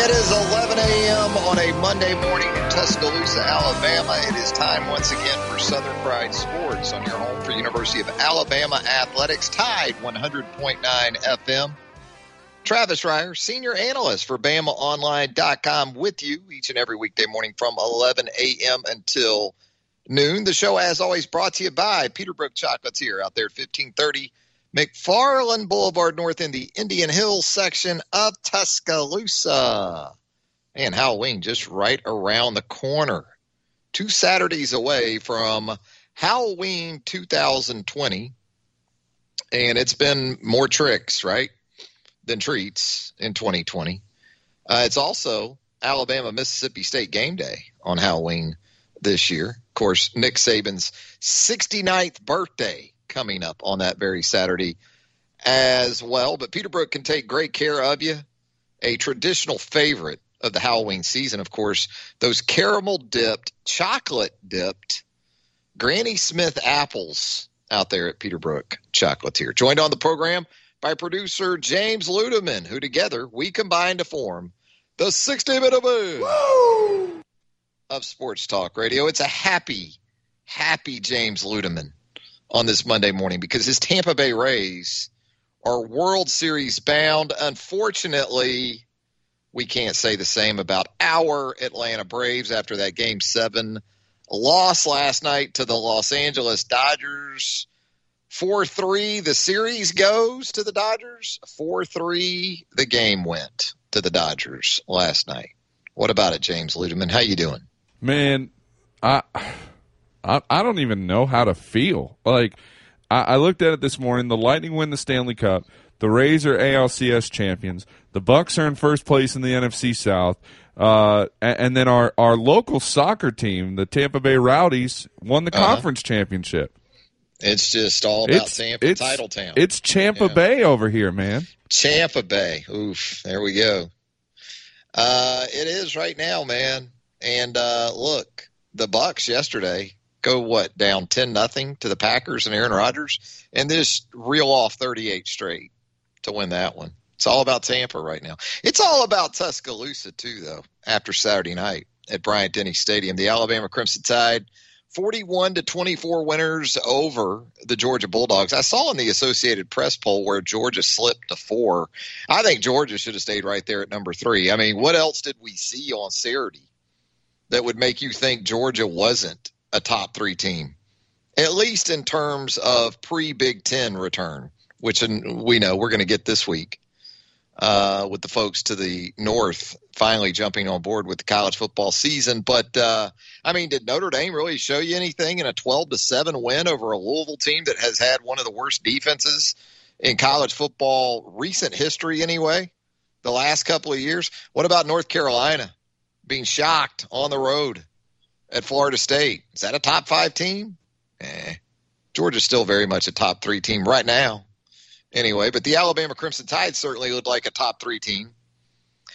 It is 11 a.m. on a Monday morning in Tuscaloosa, Alabama. It is time once again for Southern Fried Sports on your home for University of Alabama Athletics, Tide 100.9 FM. Travis Reier, senior analyst for BamaOnline.com, with you each and every weekday morning from 11 a.m. until noon. The show, as always, brought to you by Peterbrooke Chocolates here out there at 1530 McFarland Boulevard North in the Indian Hills section of Tuscaloosa. And Halloween just right around the corner. Two Saturdays away from Halloween 2020. And it's been more tricks, right, than treats in 2020. Uh, it's also Alabama Mississippi State game day on Halloween this year. Of course, Nick Saban's 69th birthday coming up on that very Saturday as well. But Peterbrooke can take great care of you. A traditional favorite of the Halloween season, of course, those caramel dipped, chocolate dipped Granny Smith apples out there at Peterbrooke Chocolatier. Joined on the program by producer James Ludeman, who together we combine to form the 60 minute move of Sports Talk Radio. It's a happy, happy James Ludeman on this Monday morning because his Tampa Bay Rays are World Series bound. Unfortunately, we can't say the same about our Atlanta Braves after that game seven loss last night to the Los Angeles Dodgers. 4 3, the series goes to the Dodgers. 4 3, the game went to the Dodgers last night. What about it, James Ludeman? How you doing? Man, I I, I don't even know how to feel. Like I, I looked at it this morning. The Lightning win the Stanley Cup. The Rays are ALCS champions. The Bucs are in first place in the NFC South. Uh, and, and, then our, our local soccer team, the Tampa Bay Rowdies, won the uh-huh. conference championship. It's just all about it's, Tampa it's, title town. It's Champa yeah. Bay over here, man. Champa Bay. Oof. There we go. Uh, it is right now, man. And uh, look, the Bucs yesterday go what down ten nothing to the Packers and Aaron Rodgers, and this reel off thirty eight straight to win that one. It's all about Tampa right now. It's all about Tuscaloosa too, though. After Saturday night at Bryant Denny Stadium, the Alabama Crimson Tide. 41 to 24 winners over the Georgia Bulldogs. I saw in the Associated Press poll where Georgia slipped to four. I think Georgia should have stayed right there at number three. I mean, what else did we see on Saturday that would make you think Georgia wasn't a top three team, at least in terms of pre Big Ten return, which we know we're going to get this week uh, with the folks to the north finally jumping on board with the college football season. But uh, I mean, did Notre Dame really show you anything in a twelve to seven win over a Louisville team that has had one of the worst defenses in college football recent history anyway? The last couple of years. What about North Carolina being shocked on the road at Florida State. Is that a top five team? Eh. Georgia's still very much a top three team right now. Anyway, but the Alabama Crimson Tide certainly looked like a top three team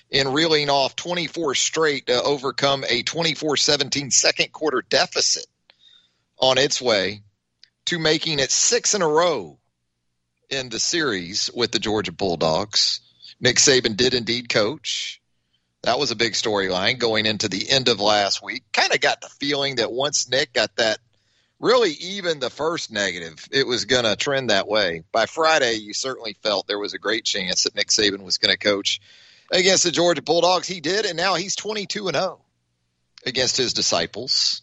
in reeling off 24 straight to overcome a 24 17 second quarter deficit on its way to making it six in a row in the series with the Georgia Bulldogs. Nick Saban did indeed coach That was a big storyline going into the end of last week. Kind of got the feeling that once Nick got that really even the first negative, it was going to trend that way. By Friday, you certainly felt there was a great chance that Nick Saban was going to coach against the Georgia Bulldogs. He did, and now he's 22 and 0 against his disciples.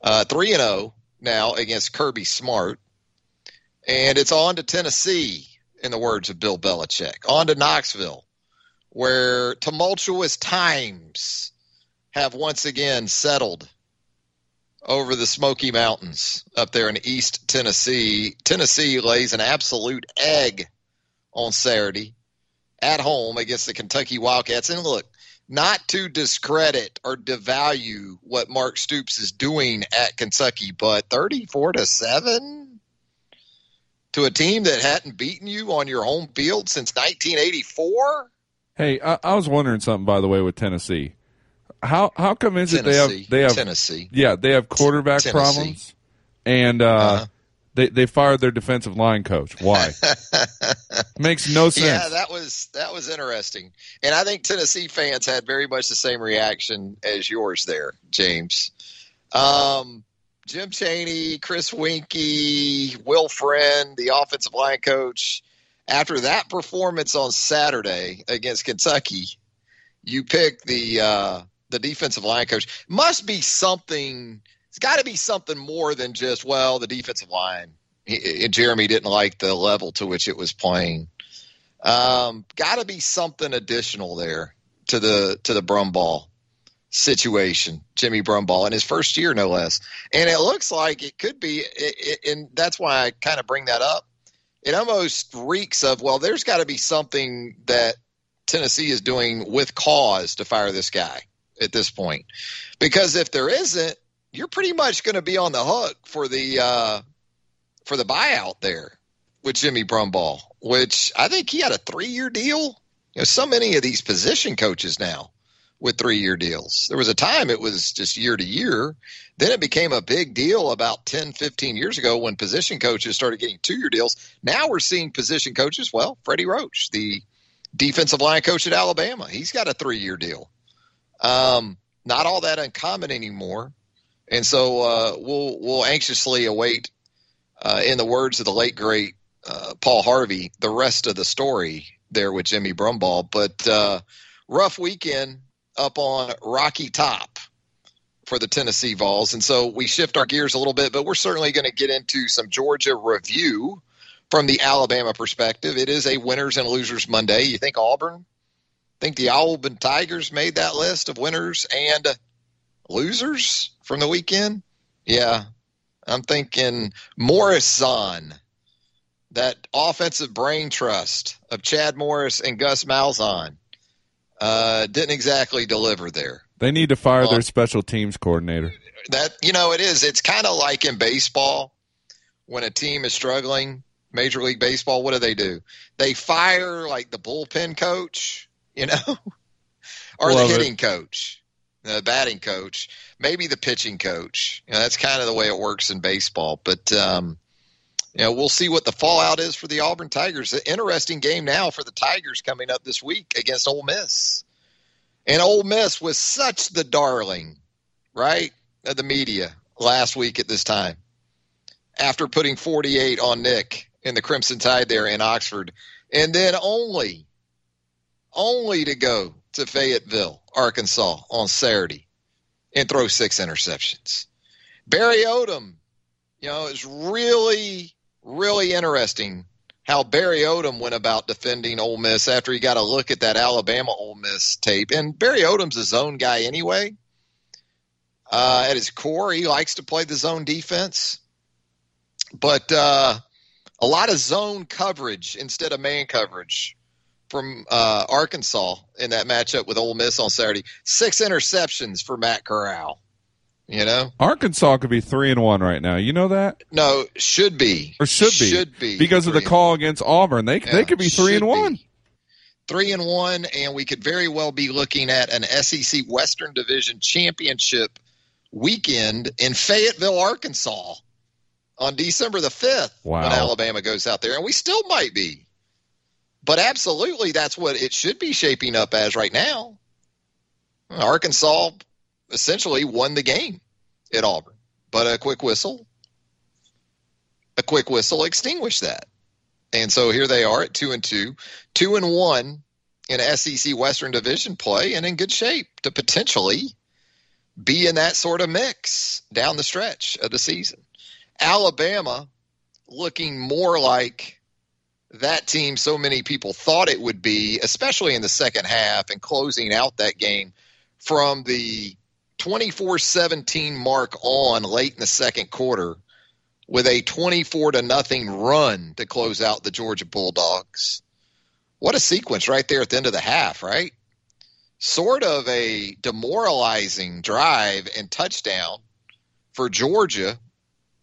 Uh, 3 and 0 now against Kirby Smart. And it's on to Tennessee, in the words of Bill Belichick, on to Knoxville, where tumultuous times have once again settled over the Smoky Mountains up there in East Tennessee. Tennessee lays an absolute egg on Saturday at home against the Kentucky Wildcats. And look, not to discredit or devalue what Mark Stoops is doing at Kentucky, but 34 to 7 to a team that hadn't beaten you on your home field since 1984? Hey, I, I was wondering something by the way with Tennessee. How how come is it they have they have Tennessee? Yeah, they have quarterback Tennessee. problems, and uh, Uh-huh. they they fired their defensive line coach. Why? Makes no sense. Yeah, that was that was interesting, and I think Tennessee fans had very much the same reaction as yours there, James. Um, Jim Chaney, Chris Weinke, Will Friend, the offensive line coach. After that performance on Saturday against Kentucky, you pick the uh, the defensive line coach. Must be something. It's got to be something more than just well the defensive line. He, Jeremy didn't like the level to which it was playing. Um, got to be something additional there to the to the Brumbaugh situation, Jimmy Brumbaugh in his first year, no less. And it looks like it could be, it, it, and that's why I kind of bring that up. It almost reeks of well, there's got to be something that Tennessee is doing with cause to fire this guy at this point, because if there isn't, you're pretty much going to be on the hook for the uh, for the buyout there with Jimmy Brumbaugh, which I think he had a three year deal. You know, so many of these position coaches now with three year deals. There was a time it was just year to year. Then it became a big deal about 10, 15 years ago when position coaches started getting two year deals. Now we're seeing position coaches, well, Freddie Roach, the defensive line coach at Alabama, he's got a three year deal. Um, not all that uncommon anymore. And so uh, we'll we'll anxiously await, uh, in the words of the late great uh, Paul Harvey, the rest of the story there with Jimmy Brumbaugh. But uh, rough weekend up on Rocky Top for the Tennessee Vols. And so we shift our gears a little bit, but we're certainly going to get into some Georgia review from the Alabama perspective. It is a winners and losers Monday. You think Auburn? Think the Auburn Tigers made that list of winners and losers from the weekend? Yeah. I'm thinking Morrison, that offensive brain trust of Chad Morris and Gus Malzahn uh, didn't exactly deliver there. They need to fire their special teams coordinator. That you know, it is. It's kind of like in baseball when a team is struggling. Major League Baseball, what do they do? They fire like the bullpen coach, you know, or Love the it. hitting coach, the batting coach, maybe the pitching coach. You know, that's kind of the way it works in baseball. But um, you know, we'll see what the fallout is for the Auburn Tigers. An interesting game now for the Tigers coming up this week against Ole Miss. And Ole Miss was such the darling, right, of the media last week at this time. After putting 48 on Nick in the Crimson Tide there in Oxford, and then only, only to go to Fayetteville, Arkansas on Saturday and throw six interceptions. Barry Odom, you know, is really, really interesting how Barry Odom went about defending Ole Miss after he got a look at that Alabama Ole Miss tape. And Barry Odom's a zone guy anyway. Uh, at his core, he likes to play the zone defense, but uh, a lot of zone coverage instead of man coverage from uh, Arkansas in that matchup with Ole Miss on Saturday. Six interceptions for Matt Corral. You know, Arkansas could be three and one right now. You know that, no, should be or should be, should be because of the call against Auburn. They Yeah, they could be three and one. be. Three and one, and we could very well be looking at an SEC Western Division championship weekend in Fayetteville, Arkansas on December the 5th Wow. when Alabama goes out there. And we still might be. But absolutely, that's what it should be shaping up as right now. Arkansas essentially won the game at Auburn, but a quick whistle, a quick whistle extinguished that. And so here they are at two and two, two and one in SEC Western Division play, and in good shape to potentially be in that sort of mix down the stretch of the season. Alabama looking more like that team so many people thought it would be, especially in the second half and closing out that game from the 24 17 mark on late in the second quarter with a 24 to nothing run to close out the Georgia Bulldogs. What a sequence right there at the end of the half, right? Sort of a demoralizing drive and touchdown for Georgia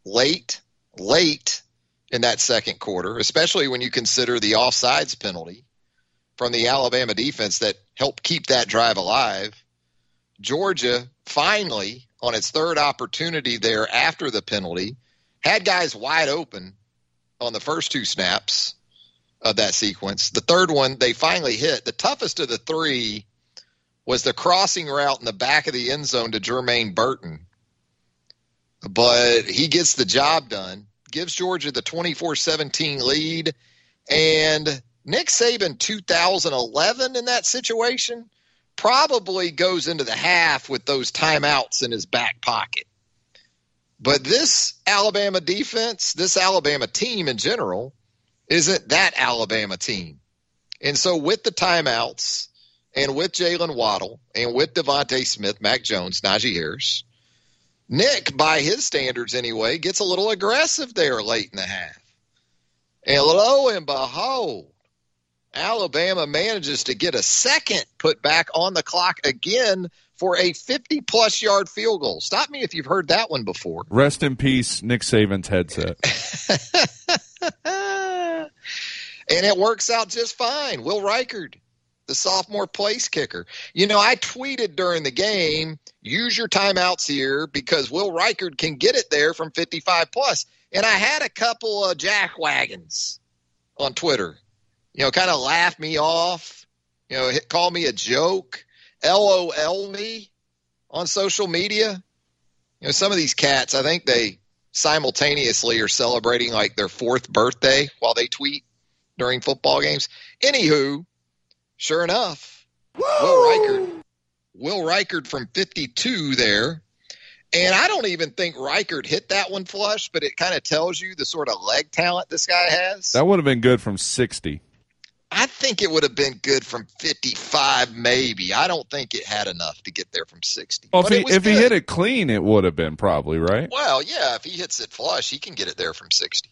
late, late in that second quarter, especially when you consider the offsides penalty from the Alabama defense that helped keep that drive alive. Georgia finally, on its third opportunity there after the penalty, had guys wide open on the first two snaps of that sequence. The third one, they finally hit. The toughest of the three was the crossing route in the back of the end zone to Jermaine Burton. But he gets the job done gives Georgia the 24 17 lead. And Nick Saban 2011 in that situation probably goes into the half with those timeouts in his back pocket. But this Alabama defense, this Alabama team in general, isn't that Alabama team. And so with the timeouts and with Jaylen Waddle and with DeVonta Smith, Mac Jones, Najee Harris, Nick, by his standards anyway, gets a little aggressive there late in the half. And lo and behold, Alabama manages to get a second put back on the clock again for a 50 plus yard field goal. Stop me if you've heard that one before. Rest in peace, Nick Saban's headset. and it works out just fine. Will Reichard the sophomore place kicker. You know, I tweeted during the game, use your timeouts here because Will Reichard can get it there from 55 plus. And I had a couple of jack wagons on Twitter, you know, kind of laugh me off, you know, call me a joke, LOL me on social media. You know, some of these cats, I think they simultaneously are celebrating like their fourth birthday while they tweet during football games. Anywho, Sure enough, Woo! Will Reichard, Will Reichard from 52 there. And I don't even think Reichard hit that one flush, but it kind of tells you the sort of leg talent this guy has. That would have been good from 60. I think it would have been good from 55, maybe. I don't think it had enough to get there from 60. Well, if, he, if he hit it clean, it would have been probably, right? Well, yeah, if he hits it flush, he can get it there from 60.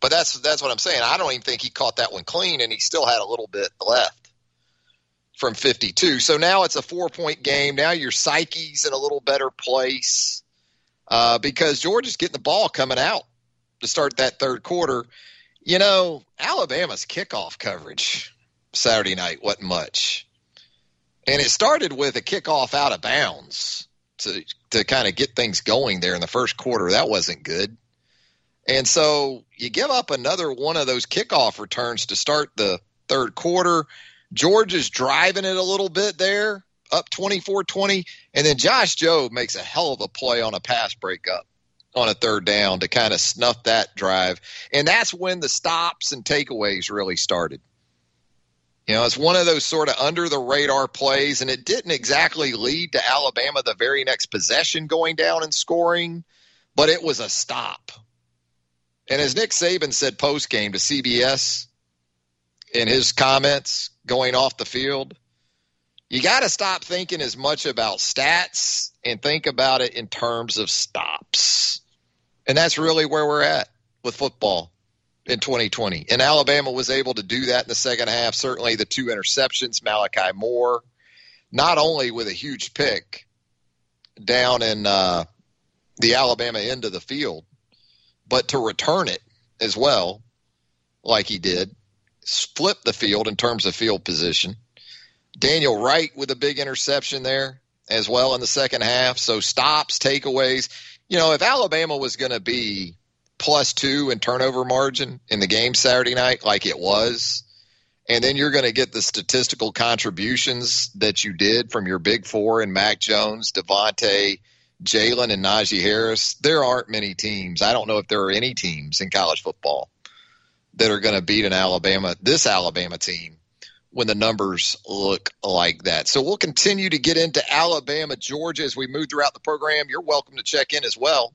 But that's that's what I'm saying. I don't even think he caught that one clean, and he still had a little bit left from 52. So now it's a four point game. Now your psyche's in a little better place uh, because Georgia's getting the ball coming out to start that third quarter. You know, Alabama's kickoff coverage Saturday night wasn't much. And it started with a kickoff out of bounds to to kind of get things going there in the first quarter. That wasn't good. And so you give up another one of those kickoff returns to start the third quarter. George is driving it a little bit there, up 24 20. And then Josh Jobe makes a hell of a play on a pass breakup on a third down to kind of snuff that drive. And that's when the stops and takeaways really started. You know, it's one of those sort of under the radar plays, and it didn't exactly lead to Alabama the very next possession going down and scoring, but it was a stop. And as Nick Saban said post game to CBS in his comments going off the field, you got to stop thinking as much about stats and think about it in terms of stops. And that's really where we're at with football in 2020. And Alabama was able to do that in the second half. Certainly the two interceptions, Malachi Moore, not only with a huge pick down in uh, the Alabama end of the field, but to return it as well, like he did, flip the field in terms of field position. Daniel Wright with a big interception there as well in the second half. So stops, takeaways. You know, if Alabama was going to be plus two in turnover margin in the game Saturday night, like it was, and then you're going to get the statistical contributions that you did from your big four and Mac Jones, DeVonta, Jaylen, and Najee Harris. There aren't many teams. I don't know if there are any teams in college football that are going to beat an Alabama, this Alabama team, when the numbers look like that. So we'll continue to get into Alabama, Georgia as we move throughout the program. You're welcome to check in as well.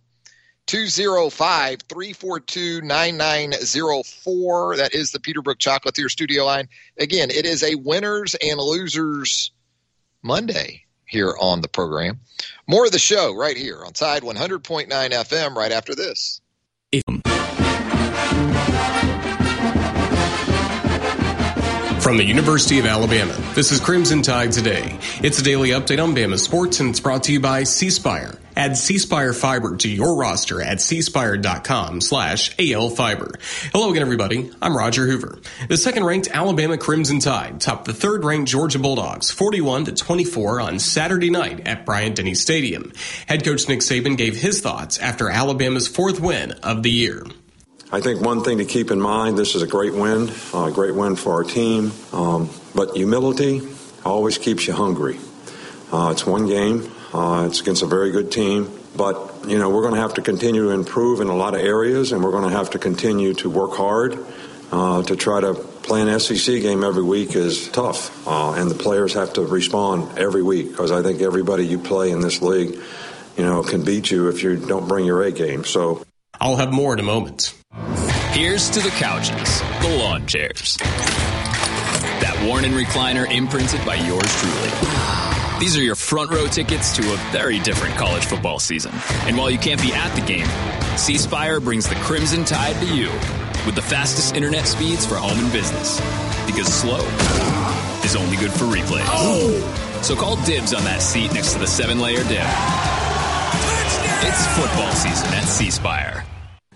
205 342 9904. That is the Peterbrooke Chocolatier studio line. Again, it is a winners and losers Monday here on the program. More of the show right here on Tide 100.9 FM right after this. From the University of Alabama, this is Crimson Tide Today. It's a daily update on Bama sports and it's brought to you by C Spire. Add C Spire Fiber to your roster at cspire.com slash alfiber. Hello again, everybody. I'm Roger Hoover. The second ranked Alabama Crimson Tide topped the third ranked Georgia Bulldogs 41 to 24 on Saturday night at Bryant Denny Stadium. Head coach Nick Saban gave his thoughts after Alabama's fourth win of the year. I think one thing to keep in mind this is a great win, a great win for our team. Um, but humility always keeps you hungry. Uh, it's one game, uh, it's against a very good team. But, you know, we're going to have to continue to improve in a lot of areas, and we're going to have to continue to work hard uh, to try to play an SEC game every week is tough. Uh, and the players have to respond every week because I think everybody you play in this league, you know, can beat you if you don't bring your A game. So I'll have more in a moment. Here's to the couches, the lawn chairs. That worn and recliner imprinted by yours truly. These are your front row tickets to a very different college football season. And while you can't be at the game, C Spire brings the Crimson Tide to you with the fastest internet speeds for home and business. Because slow is only good for replays. Oh. So call dibs on that seat next to the seven layer dip. It's football season at C Spire.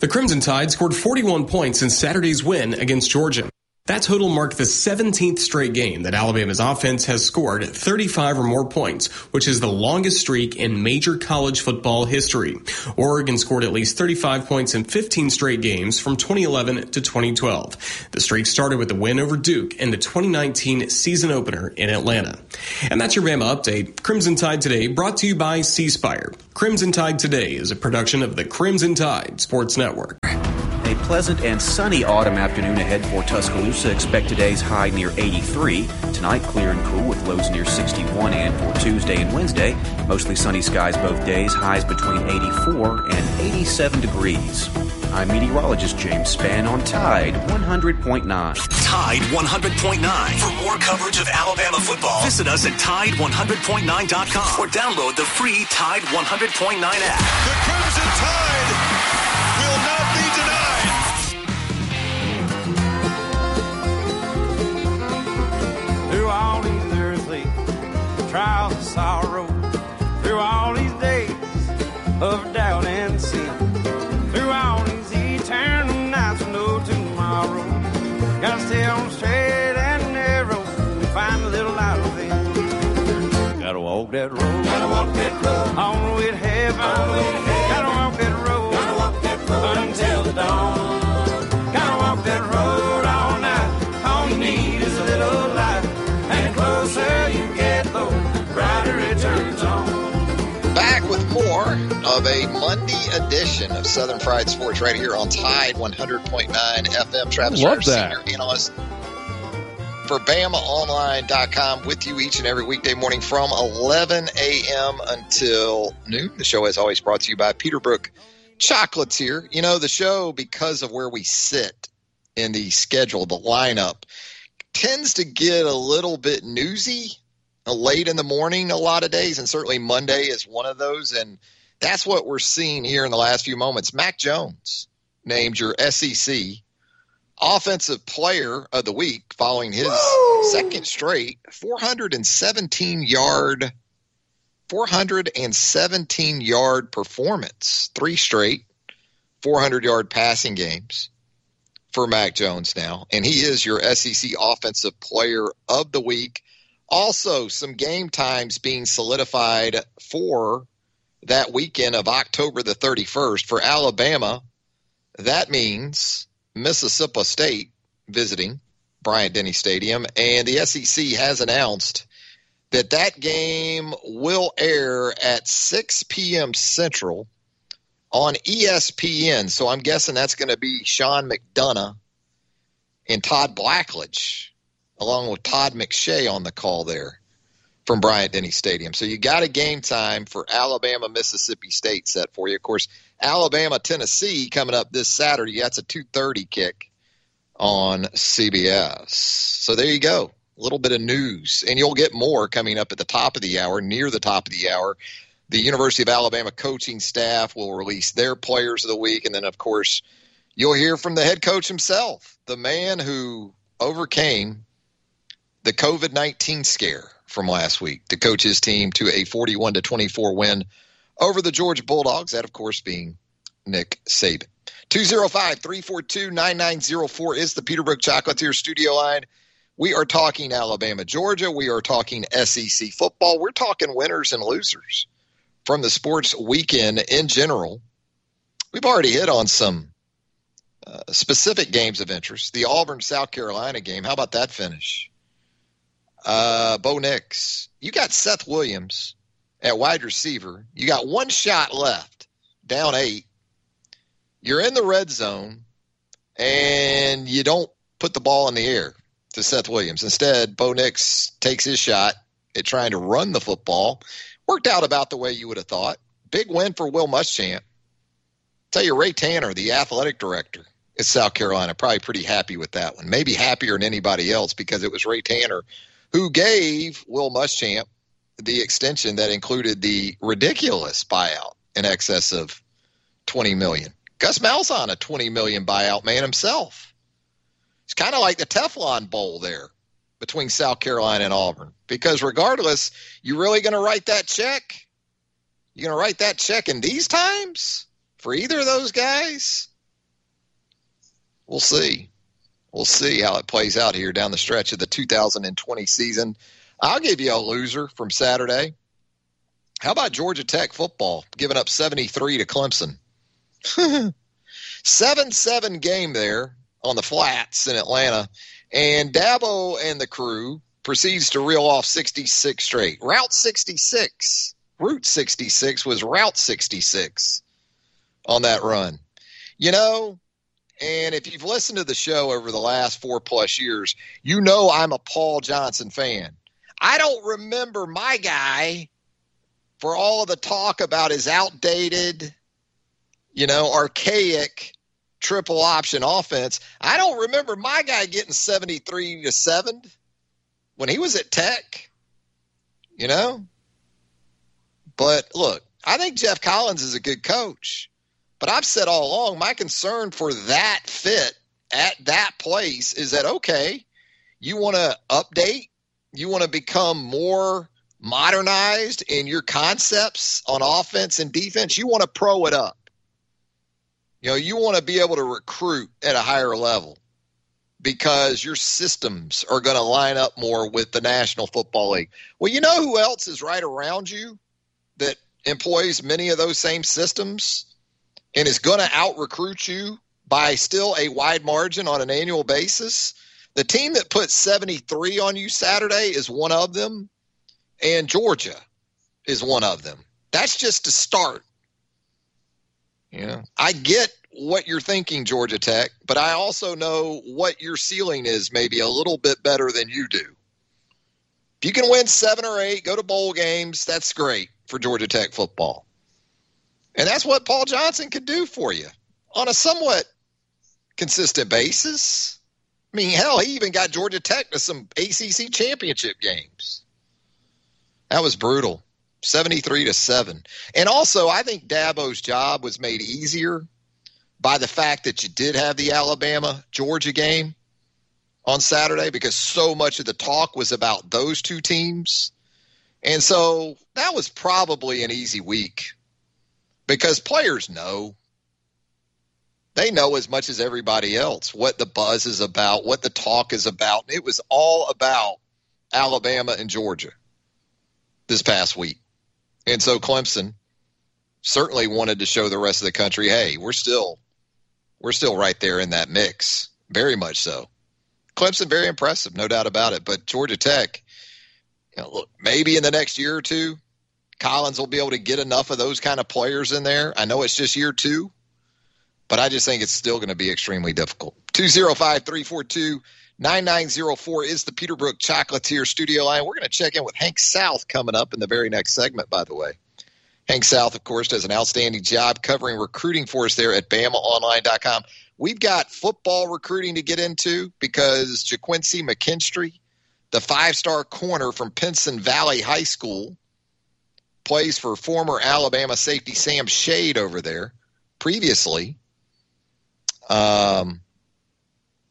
The Crimson Tide scored 41 points in Saturday's win against Georgia. That total marked the 17th straight game that Alabama's offense has scored 35 or more points, which is the longest streak in major college football history. Oregon scored at least 35 points in 15 straight games from 2011 to 2012. The streak started with the win over Duke in the 2019 season opener in Atlanta. And that's your Bama update. Crimson Tide Today brought to you by C Spire. Crimson Tide Today is a production of the Crimson Tide Sports Network. A pleasant and sunny autumn afternoon ahead for Tuscaloosa. Expect today's high near 83. Tonight, clear and cool with lows near 61. And for Tuesday and Wednesday, mostly sunny skies both days, highs between 84 and 87 degrees. I'm meteorologist James Spann on Tide 100.9. Tide 100.9. For more coverage of Alabama football, visit us at Tide100.9.com or download the free Tide 100.9 app. The Crimson Tide trials of sorrow, through all these days of doubt and sin, through all these eternal nights with no tomorrow, gotta stay on straight and narrow and find a little light within. Gotta walk that road, gotta walk that road, on the way to heaven, more of a Monday edition of Southern Fried Sports right here on Tide 100.9 FM. Travis Love that. senior analyst for BamaOnline.com with you each and every weekday morning from 11 a.m. until noon. The show, as always, brought to you by Peterbrooke Chocolatier. You know, the show, because of where we sit in the schedule, the lineup, tends to get a little bit newsy late in the morning a lot of days, and certainly Monday is one of those. And that's what we're seeing here in the last few moments. Mac Jones named your SEC offensive player of the week following his second straight 417 yard 417 yard performance three straight 400 yard passing games for Mac Jones now and he is your SEC offensive player of the week also some game times being solidified for that weekend of October the 31st for Alabama that means Mississippi State visiting Bryant Denny Stadium, and the SEC has announced that that game will air at 6 p.m. Central on ESPN. So I'm guessing that's going to be Sean McDonough and Todd Blackledge, along with Todd McShay on the call there from Bryant Denny Stadium. So you got a game time for Alabama Mississippi State set for you. Of course, Alabama Tennessee coming up this Saturday. That's a 2:30 kick on CBS. So there you go. A little bit of news, and you'll get more coming up at the top of the hour, near the top of the hour. The University of Alabama coaching staff will release their players of the week, and then, of course, you'll hear from the head coach himself, the man who overcame the COVID 19 scare from last week to coach his team to a 41 to 24 win over the Georgia Bulldogs. That, of course, being Nick Saban. 205 342 9904 is the Peterbrooke Chocolatier studio line. We are talking Alabama, Georgia. We are talking SEC football. We're talking winners and losers from the sports weekend in general. We've already hit on some uh, specific games of interest. The Auburn South Carolina game. How about that finish? Uh, Bo Nix. You got Seth Williams at wide receiver. You got one shot left, down eight. You're in the red zone, and you don't put the ball in the air to Seth Williams. Instead, Bo Nix takes his shot at trying to run the football. Worked out about the way you would have thought. Big win for Will Muschamp. Tell you, Ray Tanner, the athletic director at South Carolina, probably pretty happy with that one. Maybe happier than anybody else because it was Ray Tanner who gave Will Muschamp the extension that included the ridiculous buyout in excess of 20 million. Gus Malzahn, a 20 million buyout man himself. It's kind of like the Teflon Bowl there between South Carolina and Auburn. Because regardless, you really going to write that check? You going to write that check in these times for either of those guys? We'll see. We'll see how it plays out here down the stretch of the 2020 season. I'll give you a loser from Saturday. How about Georgia Tech football giving up 73 to Clemson? 7 7 game there on the flats in Atlanta. And Dabo and the crew proceeds to reel off 66 straight. Route 66, Route 66 was Route 66 on that run. You know, and if you've listened to the show over the last four plus years, you know I'm a Paul Johnson fan. I don't remember my guy for all of the talk about his outdated, you know, archaic triple option offense. I don't remember my guy getting 73 to 7 when he was at Tech, you know? But look, I think Geoff Collins is a good coach. But I've said all along, my concern for that fit at that place is that, okay, you want to update, you want to become more modernized in your concepts on offense and defense, you want to pro it up. You know, you want to be able to recruit at a higher level because your systems are going to line up more with the National Football League. Well, you know who else is right around you that employs many of those same systems and is going to out recruit you by still a wide margin on an annual basis? The team that put 73 on you Saturday is one of them, and Georgia is one of them. That's just to start. Yeah. I get what you're thinking, Georgia Tech, but I also know what your ceiling is maybe a little bit better than you do. If you can win seven or eight, go to bowl games, that's great for Georgia Tech football. And that's what Paul Johnson could do for you on a somewhat consistent basis. I mean, hell, he even got Georgia Tech to some ACC championship games. That was brutal. 73 to 7. And also, I think Dabo's job was made easier by the fact that you did have the Alabama Georgia game on Saturday because so much of the talk was about those two teams. And so that was probably an easy week because players know. They know as much as everybody else what the buzz is about, what the talk is about. It was all about Alabama and Georgia this past week. And so Clemson certainly wanted to show the rest of the country, hey, we're still we're still right there in that mix, very much so. Clemson very impressive, no doubt about it. But Georgia Tech, you know, look, maybe in the next year or two, Collins will be able to get enough of those kind of players in there. I know it's just year two, but I just think it's still going to be extremely difficult. 205 342 9904 is the Peterbrooke Chocolatier studio line. We're going to check in with Hank South coming up in the very next segment, by the way. Hank South, of course, does an outstanding job covering recruiting for us there at BamaOnline.com. We've got football recruiting to get into because Ga'Quincy McKinstry, the five star corner from Pinson Valley High School, plays for former Alabama safety Sam Shade over there previously. Um,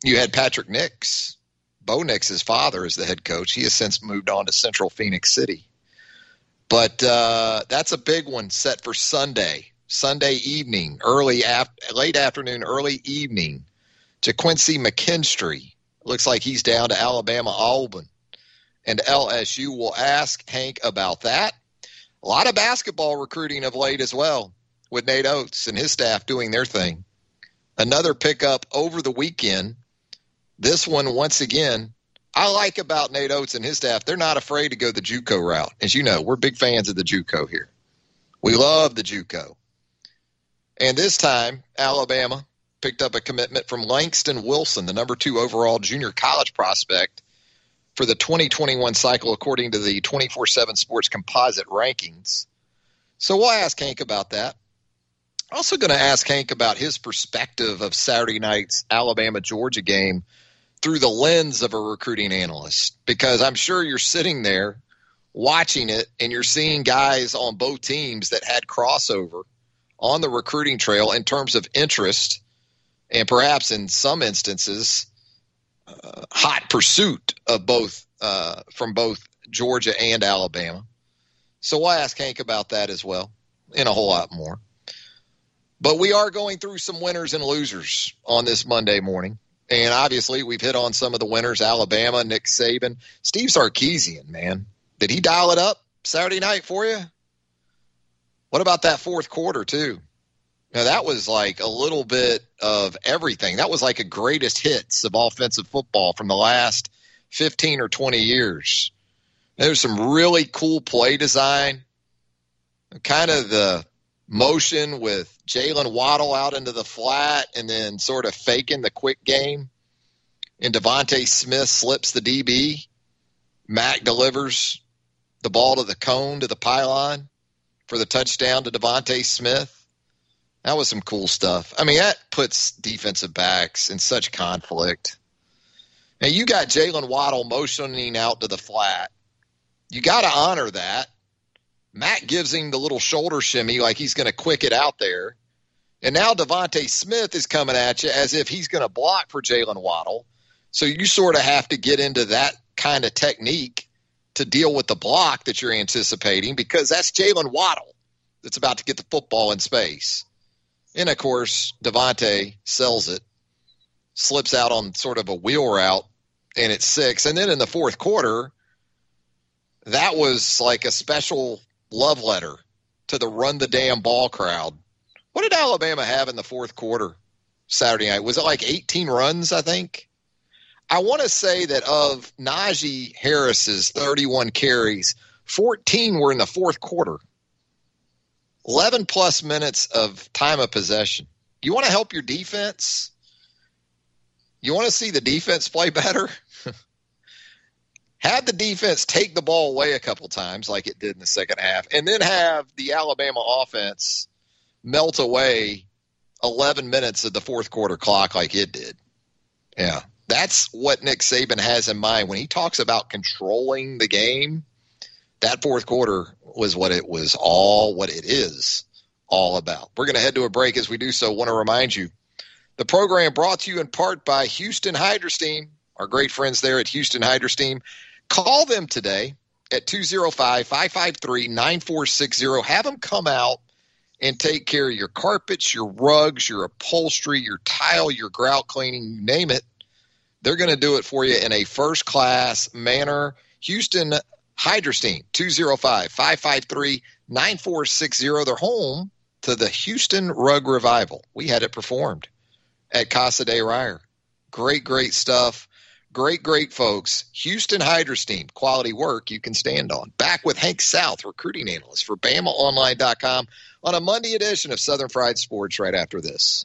you had Patrick Nix. Bo Nix's father is the head coach. He has since moved on to Central Phoenix City. But uh, that's a big one set for Sunday, Sunday evening, early af- late afternoon, early evening. Ga'Quincy McKinstry looks like he's down to Alabama Auburn, and LSU will ask Hank about that. A lot of basketball recruiting of late as well, with Nate Oats and his staff doing their thing. Another pickup over the weekend. This one, once again, I like about Nate Oats and his staff. They're not afraid to go the JUCO route. As you know, we're big fans of the JUCO here. We love the JUCO. And this time, Alabama picked up a commitment from Langston Wilson, the number two overall junior college prospect for the 2021 cycle, according to the 24 7 Sports Composite rankings. So we'll ask Hank about that. Also, going to ask Hank about his perspective of Saturday night's Alabama Georgia game through the lens of a recruiting analyst because I'm sure you're sitting there watching it and you're seeing guys on both teams that had crossover on the recruiting trail in terms of interest and perhaps in some instances hot pursuit of both uh, from both Georgia and Alabama. So we'll ask Hank about that as well and a whole lot more. But we are going through some winners and losers on this Monday morning. And obviously, we've hit on some of the winners Alabama, Nick Saban, Steve Sarkisian, man. Did he dial it up Saturday night for you? What about that fourth quarter, too? Now, that was like a little bit of everything. That was like a greatest hits of offensive football from the last 15 or 20 years. There's some really cool play design, kind of the motion with Jaylen Waddle out into the flat and then sort of faking the quick game. And DeVonta Smith slips the DB. Mac delivers the ball to the cone to the pylon for the touchdown to DeVonta Smith. That was some cool stuff. I mean, that puts defensive backs in such conflict. Now you got Jaylen Waddle motioning out to the flat. You got to honor that. Matt gives him the little shoulder shimmy like he's going to quick it out there. And now DeVonta Smith is coming at you as if he's going to block for Jaylen Waddle. So you sort of have to get into that kind of technique to deal with the block that you're anticipating because that's Jaylen Waddle that's about to get the football in space. And of course, DeVonta sells it, slips out on sort of a wheel route, and it's six. And then in the fourth quarter, that was like a special love letter to the run the damn ball crowd. What did Alabama have in the fourth quarter Saturday night? Was it like 18 runs, I think? I want to say that of Najee Harris's 31 carries, 14 were in the fourth quarter. 11 plus minutes of time of possession. You want to help your defense? You want to see the defense play better? have the defense take the ball away a couple times like it did in the second half, and then have the Alabama offense melt away 11 minutes of the fourth quarter clock like it did. Yeah. That's what Nick Saban has in mind when he talks about controlling the game. That fourth quarter was what it was all what it is all about. We're going to head to a break as we do so. Want to remind you the program brought to you in part by Houston Hydrosteam, our great friends there at Houston Hydrosteam. Call them today at 205 553 9460. Have them come out and take care of your carpets, your rugs, your upholstery, your tile, your grout cleaning, you name it. They're going to do it for you in a first class manner. Houston Hydrosteam, 205 553 9460. They're home to the Houston Rug Revival. We had it performed at Casa de Reier. Great, great stuff great, great folks. Houston Hydro Steam, quality work you can stand on. Back with Hank South, recruiting analyst for BamaOnline.com on a Monday edition of Southern Fried Sports right after this.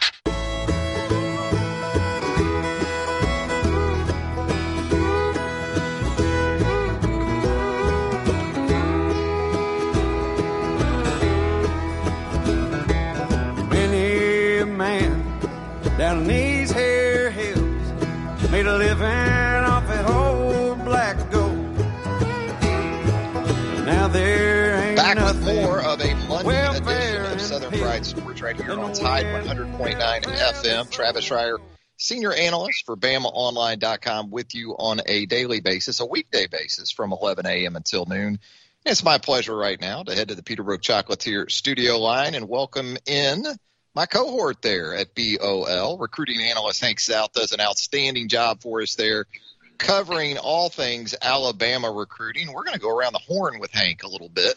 Right here on Tide 100.9 FM. Travis Reier, senior analyst for BamaOnline.com, with you on a daily basis, a weekday basis from 11 a.m. until noon. It's my pleasure right now to head to the Peterbrooke Chocolatier studio line and welcome in my cohort there at BOL. Recruiting analyst Hank South does an outstanding job for us there, covering all things Alabama recruiting. We're going to go around the horn with Hank a little bit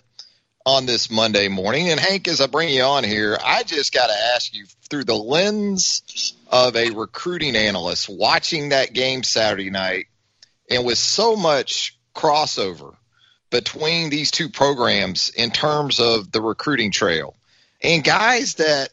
on this Monday morning. And Hank, as I bring you on here, I just got to ask you through the lens of a recruiting analyst watching that game Saturday night, and with so much crossover between these two programs in terms of the recruiting trail, and guys that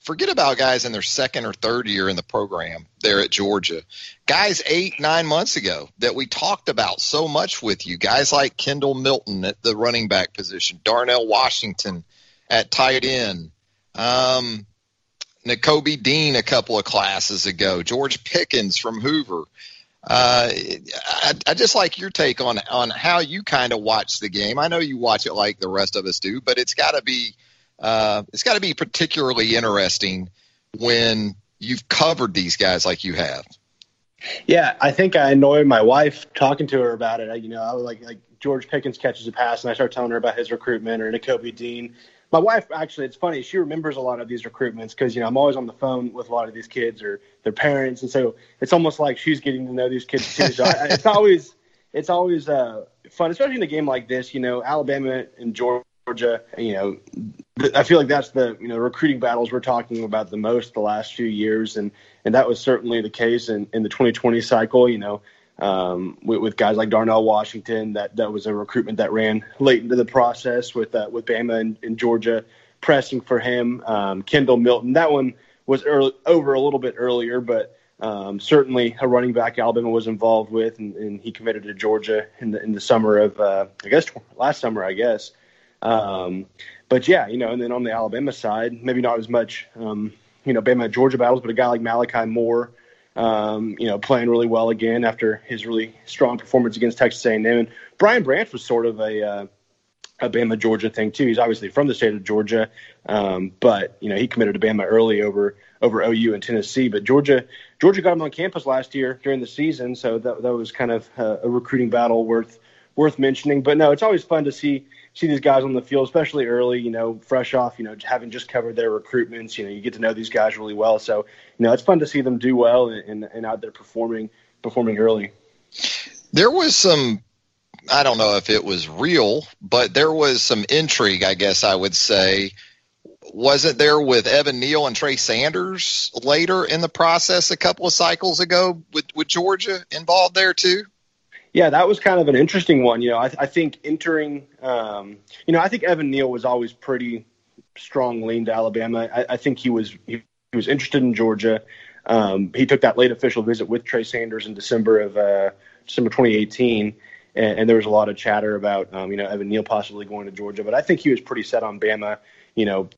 forget about guys in their second or third year in the program there at Georgia. Guys eight, nine months ago that we talked about so much with you. Guys like Kendall Milton at the running back position, Darnell Washington at tight end, um, Dean a couple of classes ago, George Pickens from Hoover. Uh, I, I just like your take on on how you kind of watch the game. I know you watch it like the rest of us do, but it's got to be uh, it's got to be particularly interesting when you've covered these guys like you have. Yeah, I think I annoyed my wife talking to her about it. I, you know, I was like, like George Pickens catches a pass, and I start telling her about his recruitment or Nakobe Dean. My wife actually, it's funny. She remembers a lot of these recruitments because you know I'm always on the phone with a lot of these kids or their parents, and so it's almost like she's getting to know these kids too. So I, it's always it's always uh, fun, especially in a game like this. You know, Alabama and Georgia. You know, I feel like that's the you know recruiting battles we're talking about the most the last few years, and and that was certainly the case in, in the 2020 cycle. You know, um, with, with guys like Darnell Washington, that that was a recruitment that ran late into the process with uh, with Bama and, and Georgia pressing for him. Um, Kendall Milton, that one was early, over a little bit earlier, but um, certainly a running back Alabama was involved with, and, and he committed to Georgia in the in the summer of uh, I guess last summer, I guess. Um, but yeah, you know, and then on the Alabama side, maybe not as much, um, you know, Bama Georgia battles, but a guy like Malachi Moore, um, you know, playing really well again after his really strong performance against Texas A&M. And Brian Branch was sort of a uh, a Bama Georgia thing too. He's obviously from the state of Georgia, um, but you know he committed to Bama early over over OU and Tennessee. But Georgia Georgia got him on campus last year during the season, so that that was kind of a, a recruiting battle worth worth mentioning. But no, it's always fun to see see these guys on the field, especially early. You know, fresh off you know having just covered their recruitments. You know, you get to know these guys really well. So you know, it's fun to see them do well and, and, out there performing performing early. There was some I don't know if it was real, but there was some intrigue, I guess I would say. Wasn't there with Evan Neal and Trey Sanders later in the process a couple of cycles ago with, with Georgia involved there too? Yeah, that was kind of an interesting one. You know, I, I think entering, um, you know, I think Evan Neal was always pretty strong lean to Alabama. I, I think he was he, he was interested in Georgia. Um, he took that late official visit with Trey Sanders in December of uh, December 2018 and, and there was a lot of chatter about um, you know Evan Neal possibly going to Georgia, but I think he was pretty set on Bama, you know,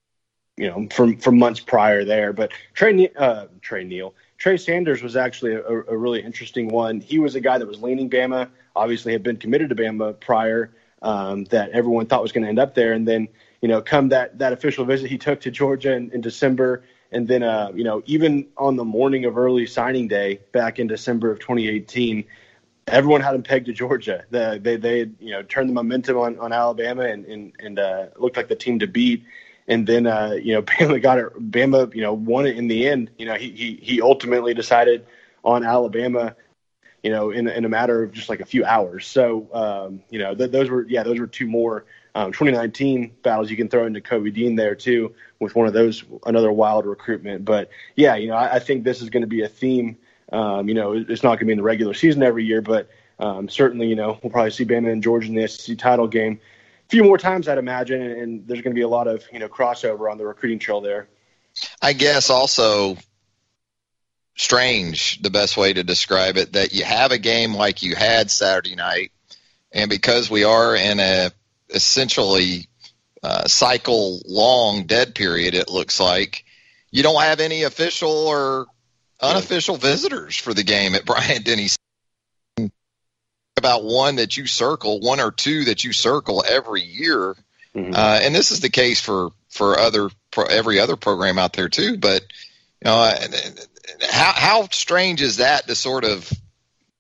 you know from from months prior there. But Trey uh, Trey Neal, Trey Sanders was actually a, a really interesting one. He was a guy that was leaning Bama, obviously had been committed to Bama prior, um, that everyone thought was going to end up there, and then you know come that that official visit he took to Georgia in, in December. And then, uh, you know, even on the morning of early signing day back in December of 2018, everyone had him pegged to Georgia. The, they they you know turned the momentum on, on Alabama and and, and uh, looked like the team to beat. And then uh, you know Bama got it. Bama you know won it in the end. You know he he he ultimately decided on Alabama you know, in in a matter of just like a few hours. So, um, you know, th- those were yeah, those were two more um, 2019 battles. You can throw in Nakobe Dean there too with one of those another wild recruitment. But yeah, you know, I, I think this is going to be a theme. Um, you know, it's not going to be in the regular season every year, but um, certainly, you know, we'll probably see Bama and Georgia in the SEC title game few more times, I'd imagine, and, and there's going to be a lot of you know crossover on the recruiting trail there. I guess also strange, the best way to describe it, that you have a game like you had Saturday night, and because we are in a essentially uh, cycle long dead period, it looks like you don't have any official or unofficial visitors for the game at Bryant Denny. About one that you circle, one or two that you circle every year, mm-hmm. uh, and this is the case for for other every other program out there too. But you know, how how strange is that to sort of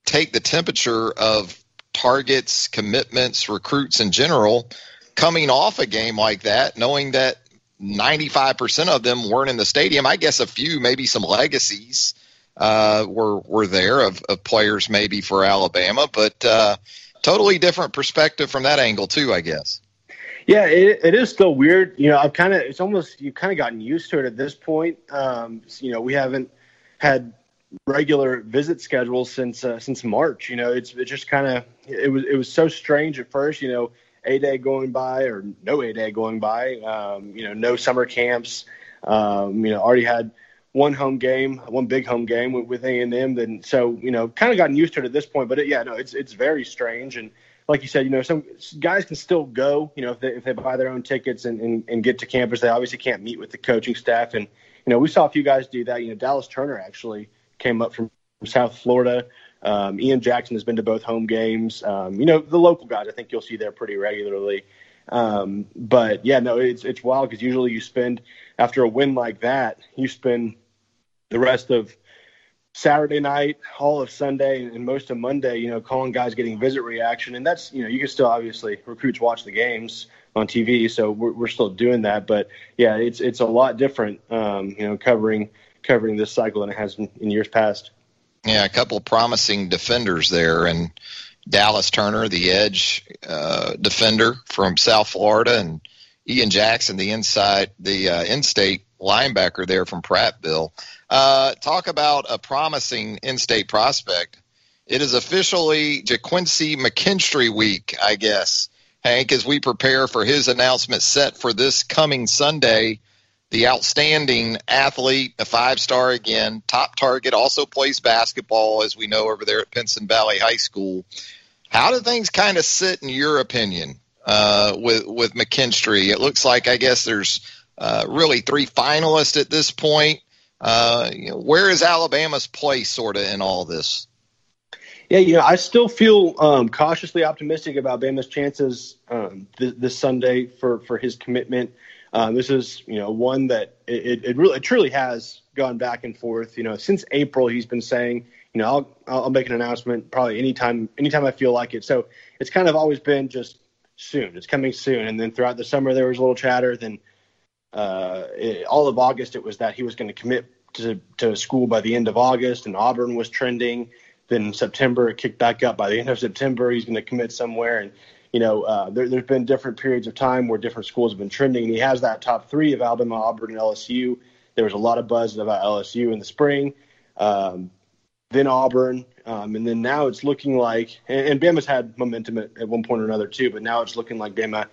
take the temperature of targets, commitments, recruits in general, coming off a game like that, knowing that 95% of them weren't in the stadium. I guess a few, maybe some legacies, uh, were were there of, of players maybe for Alabama, but uh, totally different perspective from that angle too, I guess. Yeah, it, it is still weird. You know, I've kind of it's almost you've kind of gotten used to it at this point. Um, you know, we haven't had regular visit schedules since uh, since March. You know, it's it just kind of it was it was so strange at first. You know, a day going by or no a day going by. Um, you know, no summer camps. Um, you know, already had one home game, one big home game with, A&M. Then so you know, kind of gotten used to it at this point. But it, yeah, no, it's it's very strange. And like you said, you know, some guys can still go. You know, if they if they buy their own tickets and, and, and get to campus, they obviously can't meet with the coaching staff. And you know, we saw a few guys do that. You know, Dallas Turner actually came up from South Florida. Um, Ian Jackson has been to both home games. Um, you know, the local guys, I think you'll see there pretty regularly. Um, but yeah, no, it's it's wild because usually you spend after a win like that, you spend the rest of Saturday night, all of Sunday, and most of Monday, you know, calling guys getting visit reaction, and that's you know you can still obviously recruits watch the games on TV, so we're, we're still doing that. But yeah, it's it's a lot different, um, you know, covering covering this cycle than it has in, in years past. Yeah, a couple promising defenders there, and Dallas Turner, the edge uh, defender from South Florida, and Ian Jackson, the inside, the uh, in-state linebacker there from Prattville. Uh, talk about a promising in-state prospect. It is officially Ga'Quincy McKinstry week, I guess, Hank, as we prepare for his announcement set for this coming Sunday. The outstanding athlete, a five-star again, top target, also plays basketball, as we know over there at Pinson Valley High School. How do things kind of sit in your opinion uh, with with McKinstry? It looks like I guess there's uh, really three finalists at this point. Uh, you know, where is Alabama's place sort of in all this? Yeah, you know, I still feel um, cautiously optimistic about Bama's chances um, th- this Sunday for for his commitment. Um, this is, you know, one that it, it really, it truly has gone back and forth. You know, since April, he's been saying, you know, I'll I'll make an announcement probably anytime anytime I feel like it. So it's kind of always been just soon. It's coming soon. And then throughout the summer, there was a little chatter. Then uh, all of August, it was that he was going to commit to, to school by the end of August, and Auburn was trending. Then September, it kicked back up. By the end of September, he's going to commit somewhere. And, you know, uh, there, there's been different periods of time where different schools have been trending. And he has that top three of Alabama, Auburn, and LSU. There was a lot of buzz about LSU in the spring, um, then Auburn, um, and then now it's looking like, and, and Bama's had momentum at, at one point or another too, but now it's looking like Bama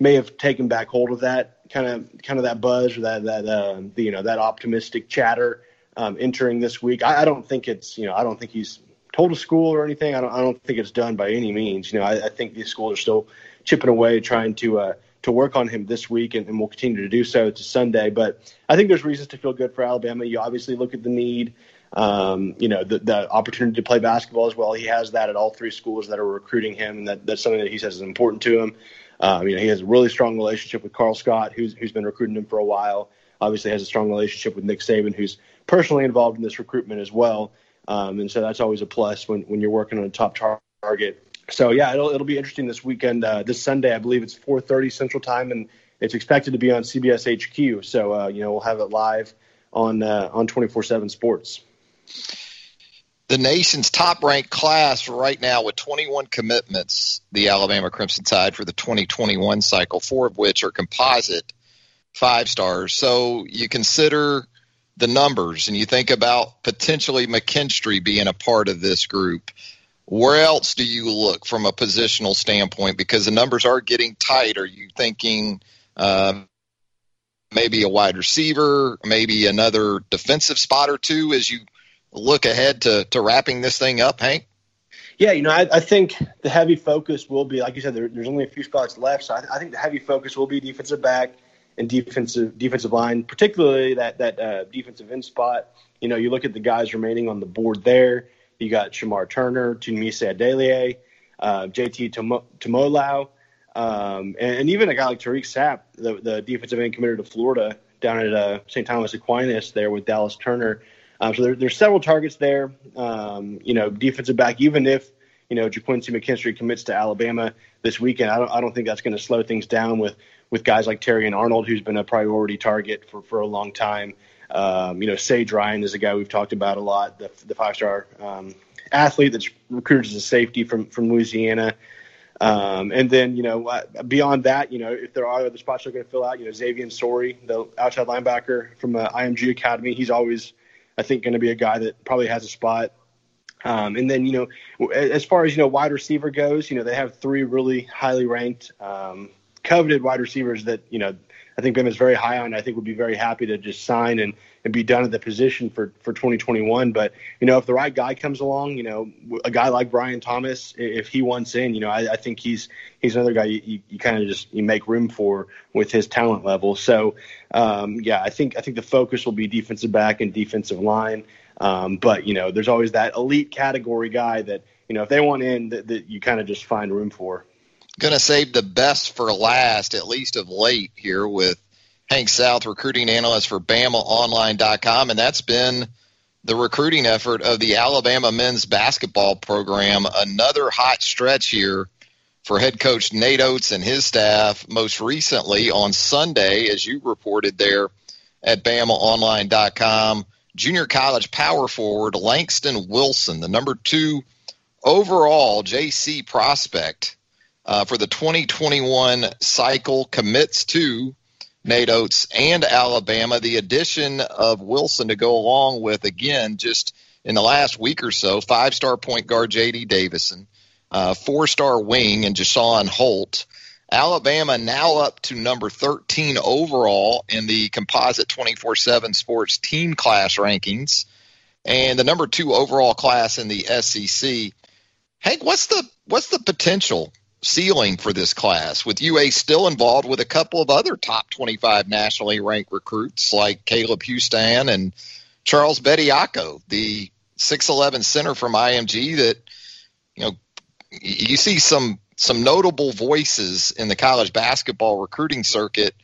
may have taken back hold of that kind of kind of that buzz or that that uh, the, you know that optimistic chatter um, entering this week. I, I, don't think it's you know I don't think he's told a school or anything. I don't I don't think it's done by any means. You know I, I think these schools are still chipping away trying to uh, to work on him this week and, and will continue to do so to Sunday. But I think there's reasons to feel good for Alabama. You obviously look at the need. Um, you know, the, the opportunity to play basketball as well. He has that at all three schools that are recruiting him, and that, that's something that he says is important to him. Um, you know, he has a really strong relationship with Karl Scott, who's who's been recruiting him for a while. Obviously, has a strong relationship with Nick Saban, who's personally involved in this recruitment as well. Um, and so that's always a plus when, when you're working on a top tar- target. So yeah, it'll it'll be interesting this weekend. Uh, this Sunday, I believe it's 4:30 Central Time, and it's expected to be on CBS HQ. So uh, you know we'll have it live on uh, on 24/7 Sports the nation's top ranked class right now with 21 commitments, the Alabama Crimson Tide for the 2021 cycle, four of which are composite five stars. So you consider the numbers and you think about potentially McKinstry being a part of this group. Where else do you look from a positional standpoint? Because the numbers are getting tight. Are you thinking um, maybe a wide receiver, maybe another defensive spot or two as you look ahead to, to wrapping this thing up, Hank? Yeah, you know, I, I think the heavy focus will be, like you said, there, there's only a few spots left. So I, I, think the heavy focus will be defensive back and defensive defensive line, particularly that that uh, defensive end spot. You know, you look at the guys remaining on the board there. You got Shamar Turner, Tunmise Adeleye, uh, JT Tuimoloau, um, and, and, even a guy like Tyreak Sapp, the, the defensive end committed to Florida down at uh, St. Thomas Aquinas there with Dallas Turner. Um, so there, there's several targets there. Um, you know, defensive back, even if you know Ga'Quincy McKinstry commits to Alabama this weekend, I don't, I don't think that's going to slow things down with with guys like Terrion Arnold, who's been a priority target for for a long time. Um, you know, Sage Ryan is a guy we've talked about a lot, the, the five star um, athlete that's recruited as a safety from from Louisiana. Um, and then, you know, uh, beyond that, you know, if there are other spots they're going to fill out, you know, Xavian Sorey, the outside linebacker from uh, IMG Academy, he's always, I think, going to be a guy that probably has a spot. Um, and then, you know, as far as, you know, wide receiver goes, you know, they have three really highly ranked, um, coveted wide receivers that, you know, I think Bim is very high on. I think would be very happy to just sign and, and be done at the position for, for 2021. But, you know, if the right guy comes along, you know, a guy like Brian Thomas, if he wants in, you know, I, I think he's he's another guy you, you, you kind of just you make room for with his talent level. So, um, yeah, I think I think the focus will be defensive back and defensive line. Um, but, you know, there's always that elite category guy that, you know, if they want in, that, that you kind of just find room for going to save the best for last, at least of late here with Hank South, recruiting analyst for BamaOnline.com. And that's been the recruiting effort of the Alabama men's basketball program. Another hot stretch here for head coach Nate Oats and his staff. Most recently on Sunday, as you reported there at BamaOnline.com, junior college power forward Langston Wilson, the number two overall JC prospect uh, for the 2021 cycle commits to Nate Oats and Alabama. The addition of Wilson to go along with, again, just in the last week or so, five star point guard J.D. Davison, uh, four star wing and Jusaun Holt. Alabama now up to number 13 overall in the composite 24 7 sports team class rankings and the number two overall class in the SEC. Hank, what's the what's the potential ceiling for this class, with UA still involved with a couple of other top 25 nationally ranked recruits like Caleb Houstan and Charles Bediako, the 6'11 center from IMG that, you know, you see some some notable voices in the college basketball recruiting circuit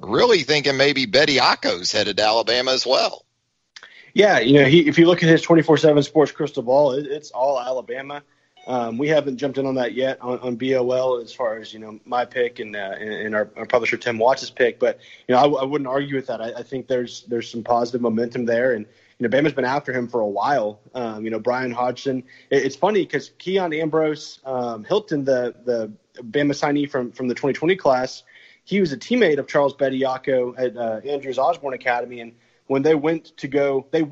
really thinking maybe Bediako's headed to Alabama as well. Yeah, you know, he, if you look at his 24/7 Sports crystal ball, it, it's all Alabama. Um, we haven't jumped in on that yet on, on BOL as far as you know my pick and uh, and, our, our, publisher Tim Watts' pick, but you know I, I wouldn't argue with that. I, I, think there's there's some positive momentum there, and you know Bama's been after him for a while. Um, you know Bryan Hodgson. It, it's funny because Keon Ambrose um, Hylton, the the Bama signee from from the 2020 class, he was a teammate of Charles Bediako at uh, Andrews Osborne Academy, and when they went to go, they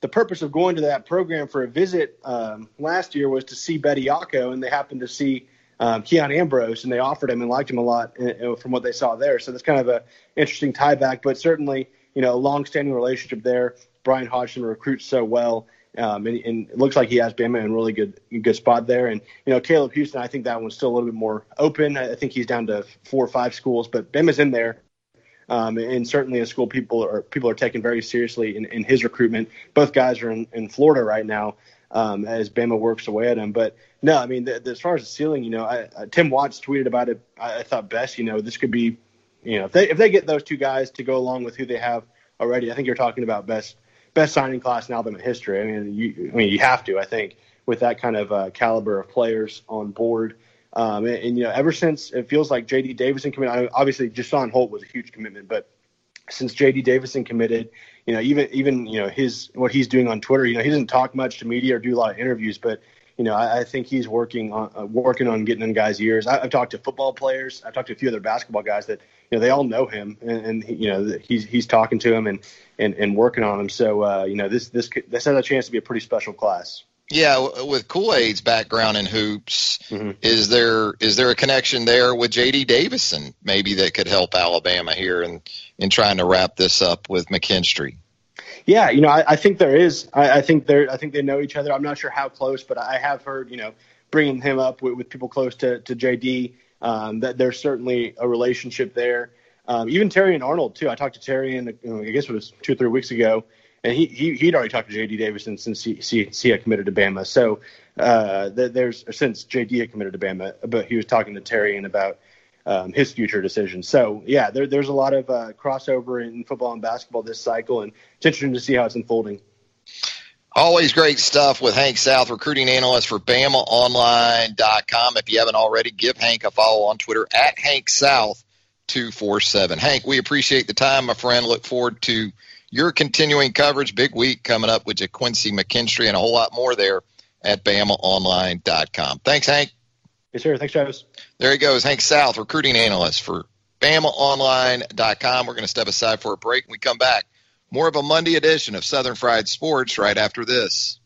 the purpose of going to that program for a visit um, last year was to see Bediako, and they happened to see um, Keon Ambrose, and they offered him and liked him a lot uh, uh, from what they saw there. So that's kind of a interesting tie back, but certainly you know a long-standing relationship there. Bryan Hodgson recruits so well. Um, and, and, it looks like he has Bama in a really good good spot there. And you know, Caleb Houstan, I think that one's still a little bit more open. I think he's down to four or five schools, but Bama's in there um, and certainly a school people are people are taking very seriously in, in his recruitment. Both guys are in, in Florida right now um, as Bama works away at him. But no, I mean, the, the, as far as the ceiling, you know, I, Tim Watts tweeted about it. I, I, thought best, you know, this could be, you know, if they if they get those two guys to go along with who they have already, I think you're talking about best best signing class in Alabama history. I mean, you, I mean, you have to, I think, with that kind of uh, caliber of players on board. Um, and, and, you know, ever since it feels like J.D. Davison committed, obviously Jusaun Holt was a huge commitment, but since JD Davison committed, you know, even even you know his what he's doing on Twitter. You know, he doesn't talk much to media or do a lot of interviews, but you know, I, I think he's working on uh, working on getting in guys' ears. I, have talked to football players. I've talked to a few other basketball guys that you know they all know him, and, and he, you know he's he's talking to him and and, and working on him. So uh, you know this this this has a chance to be a pretty special class. Yeah, with Kool Aid's background in hoops, mm-hmm. is there is there a connection there with J.D. Davison maybe that could help Alabama here in in trying to wrap this up with McKinstry? Yeah, you know, I, I think there is. I, I think they I think they know each other. I'm not sure how close, but I have heard, you know, bringing him up with, with people close to to JD, um, that there's certainly a relationship there. Um, even and Arnold too. I talked to Terrion, you know, I guess it was two or three weeks ago, and he, he he'd already talked to JD Davison since he, he, had committed to Bama. So uh, there's since JD had committed to Bama, but he was talking to Terrion about um, his future decisions. So yeah, there, there's a lot of uh, crossover in football and basketball this cycle, and it's interesting to see how it's unfolding. Always great stuff with Hank South, recruiting analyst for BamaOnline.com. If you haven't already, give Hank a follow on Twitter at Hank South two four seven. Hank, we appreciate the time, my friend. Look forward to your continuing coverage. Big week coming up with Quincy McKinstry and a whole lot more there at BamaOnline.com. Thanks, Hank. Yes, sir. Thanks, Travis. There he goes, Hank South, recruiting analyst for BamaOnline.com. We're going to step aside for a break. When we come back, more of a Monday edition of Southern Fried Sports right after this.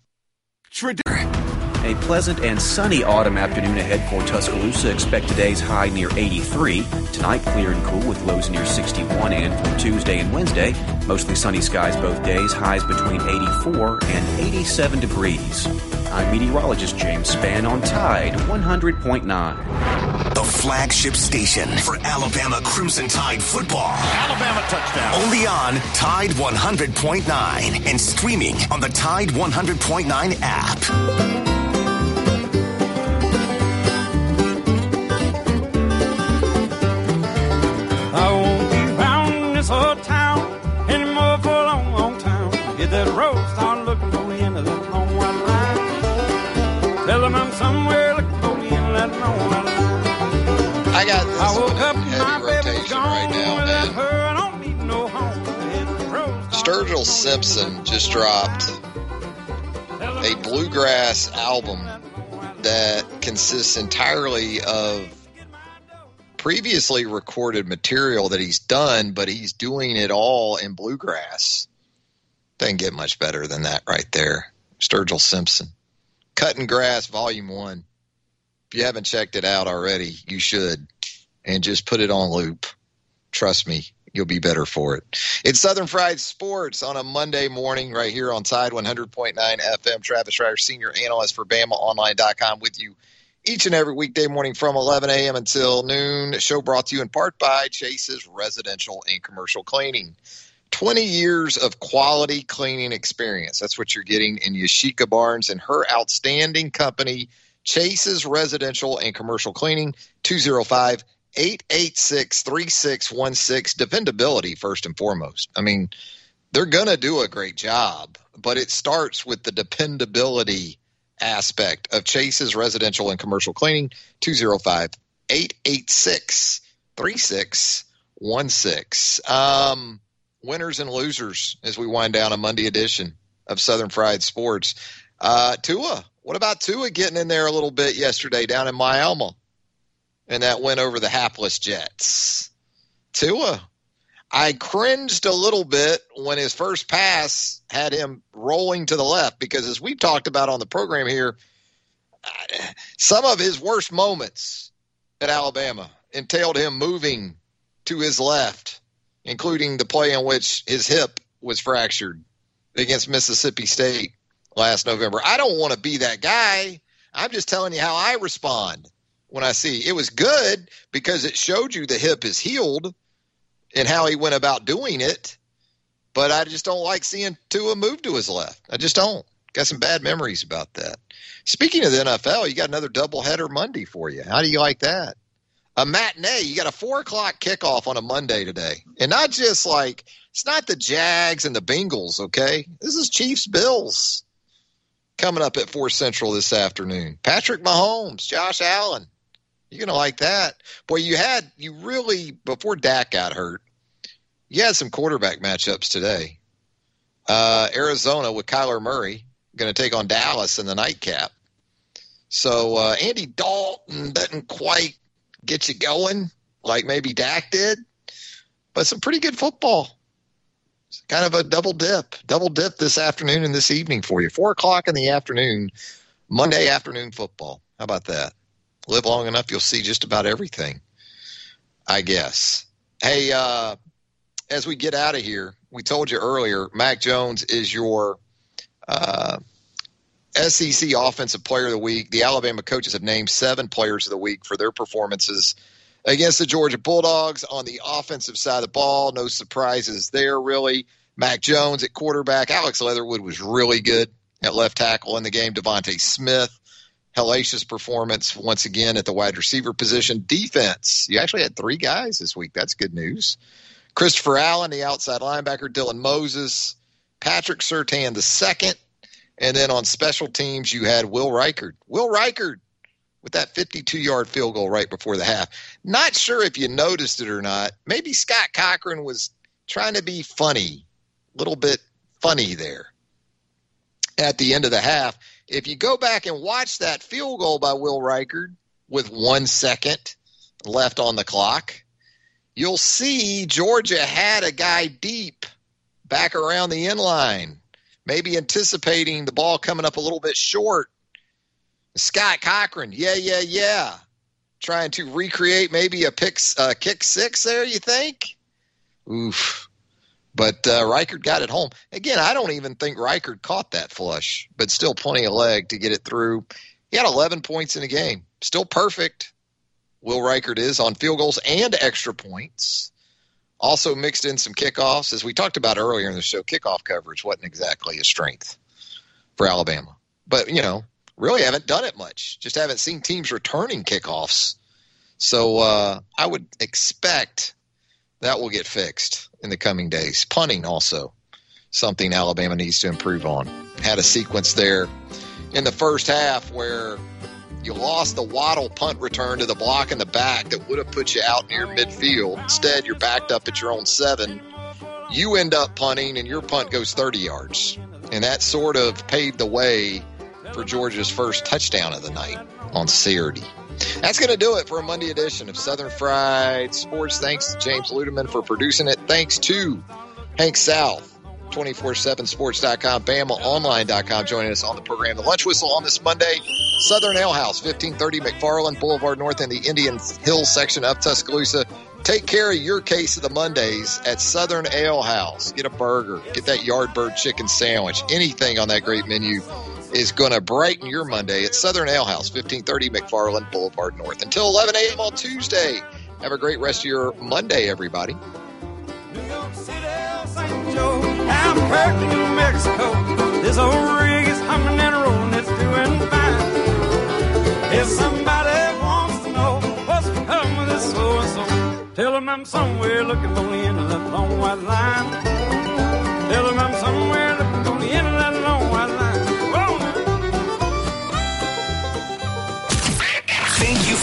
A pleasant and sunny autumn afternoon ahead for Tuscaloosa. Expect today's high near 83. Tonight, clear and cool with lows near 61. And for Tuesday and Wednesday, mostly sunny skies both days, highs between 84 and 87 degrees. I'm meteorologist James Spann on Tide 100.9. The flagship station for Alabama Crimson Tide football. Alabama touchdown. Only on Tide 100.9 and streaming on the Tide 100.9 app. That road start looking for end of that long white line. Tell them I'm somewhere looking for end of that long white line. I got this I woke up heavy rotation right now, man. Her, no Sturgill Simpson just dropped a bluegrass album that consists entirely of previously recorded material that he's done, but he's doing it all in bluegrass. Doesn't get much better than that right there. Sturgill Simpson. Cutting Grass, Volume 1. If you haven't checked it out already, you should. And just put it on loop. Trust me, you'll be better for it. It's Southern Fried Sports on a Monday morning right here on Tide 100.9 FM. Travis Reier, senior analyst for BamaOnline.com with you each and every weekday morning from 11 a.m. until noon. Show brought to you in part by Chase's Residential and Commercial Cleaning. 20 years of quality cleaning experience. That's what you're getting in Yashika Barnes and her outstanding company, Chase's Residential and Commercial Cleaning, 205 886 3616. Dependability, first and foremost. I mean, they're going to do a great job, but it starts with the dependability aspect of Chase's residential and commercial cleaning, 205 886 3616. Um, Winners and losers as we wind down a Monday edition of Southern Fried Sports. Uh, Tua, what about Tua getting in there a little bit yesterday down in Miami? And that went over the hapless Jets. Tua, I cringed a little bit when his first pass had him rolling to the left because, as we've talked about on the program here, some of his worst moments at Alabama entailed him moving to his left, including the play in which his hip was fractured against Mississippi State last November. I don't want to be that guy. I'm just telling you how I respond when I see it was good because it showed you the hip is healed and how he went about doing it. But I just don't like seeing Tua move to his left. I just don't. Got some bad memories about that. Speaking of the NFL, you got another doubleheader Monday for you. How do you like that? A matinee. You got a four o'clock kickoff on a Monday today, and not just like it's not the Jags and the Bengals. Okay, this is Chiefs Bills coming up at four Central this afternoon. Patrick Mahomes, Josh Allen, you're gonna like that. Boy, you had you really before Dak got hurt, You had some quarterback matchups today. Uh, Arizona with Kyler Murray going to take on Dallas in the nightcap. So uh, Andy Dalton doesn't quite get you going like maybe Dak did, but some pretty good football. It's kind of a double dip, double dip this afternoon and this evening for you. Four o'clock in the afternoon, Monday afternoon football. How about that? Live long enough, you'll see just about everything, I guess. Hey, uh, as we get out of here, we told you earlier, Mac Jones is your uh, SEC Offensive Player of the Week. The Alabama coaches have named seven players of the week for their performances against the Georgia Bulldogs on the offensive side of the ball. No surprises there, really. Mac Jones at quarterback. Alex Leatherwood was really good at left tackle in the game. DeVonta Smith, hellacious performance once again at the wide receiver position. Defense, you actually had three guys this week. That's good news. Christopher Allen, the outside linebacker. Dylan Moses, Patrick Surtain the second, and then on special teams you had Will Reichard. Will Reichard with that 52 yard field goal right before the half. Not sure if you noticed it or not. Maybe Scott Cochran was trying to be funny, a little bit funny there at the end of the half. If you go back and watch that field goal by Will Reichard with one second left on the clock, you'll see Georgia had a guy deep back around the end line, maybe anticipating the ball coming up a little bit short Scott Cochran, yeah, yeah, yeah. Trying to recreate maybe a pick, uh, kick six there, you think? Oof. But uh, Reichard got it home. Again, I don't even think Reichard caught that flush, but still plenty of leg to get it through. He had 11 points in the game. Still perfect. Will Reichard is on field goals and extra points. Also mixed in some kickoffs. As we talked about earlier in the show, kickoff coverage wasn't exactly a strength for Alabama. But, you know, really haven't done it much. Just haven't seen teams returning kickoffs. So uh, I would expect that will get fixed in the coming days. Punting also something Alabama needs to improve on. Had a sequence there in the first half where you lost the Waddle punt return to the block in the back that would have put you out near midfield. Instead, you're backed up at your own seven. You end up punting, and your punt goes 30 yards. And that sort of paved the way for Georgia's first touchdown of the night on Saturday. That's going to do it for a Monday edition of Southern Fried Sports. Thanks to James Ludeman for producing it. Thanks to Hank South, 247sports.com, BamaOnline.com, joining us on the program. The lunch whistle on this Monday, Southern Ale House, 1530 McFarland Boulevard North in the Indian Hill section of Tuscaloosa. Take care of your case of the Mondays at Southern Ale House. Get a burger, get that Yardbird chicken sandwich, anything on that great menu is going to brighten your Monday at Southern Ale House, 1530 McFarland Boulevard North. Until 11 a.m. on Tuesday. Have a great rest of your Monday, everybody. Joe, Albuquerque, New Mexico. This old rig is humming and rolling, it's doing fine. If somebody wants to know what's become of this so and so, tell them I'm somewhere looking for the end of that long white line.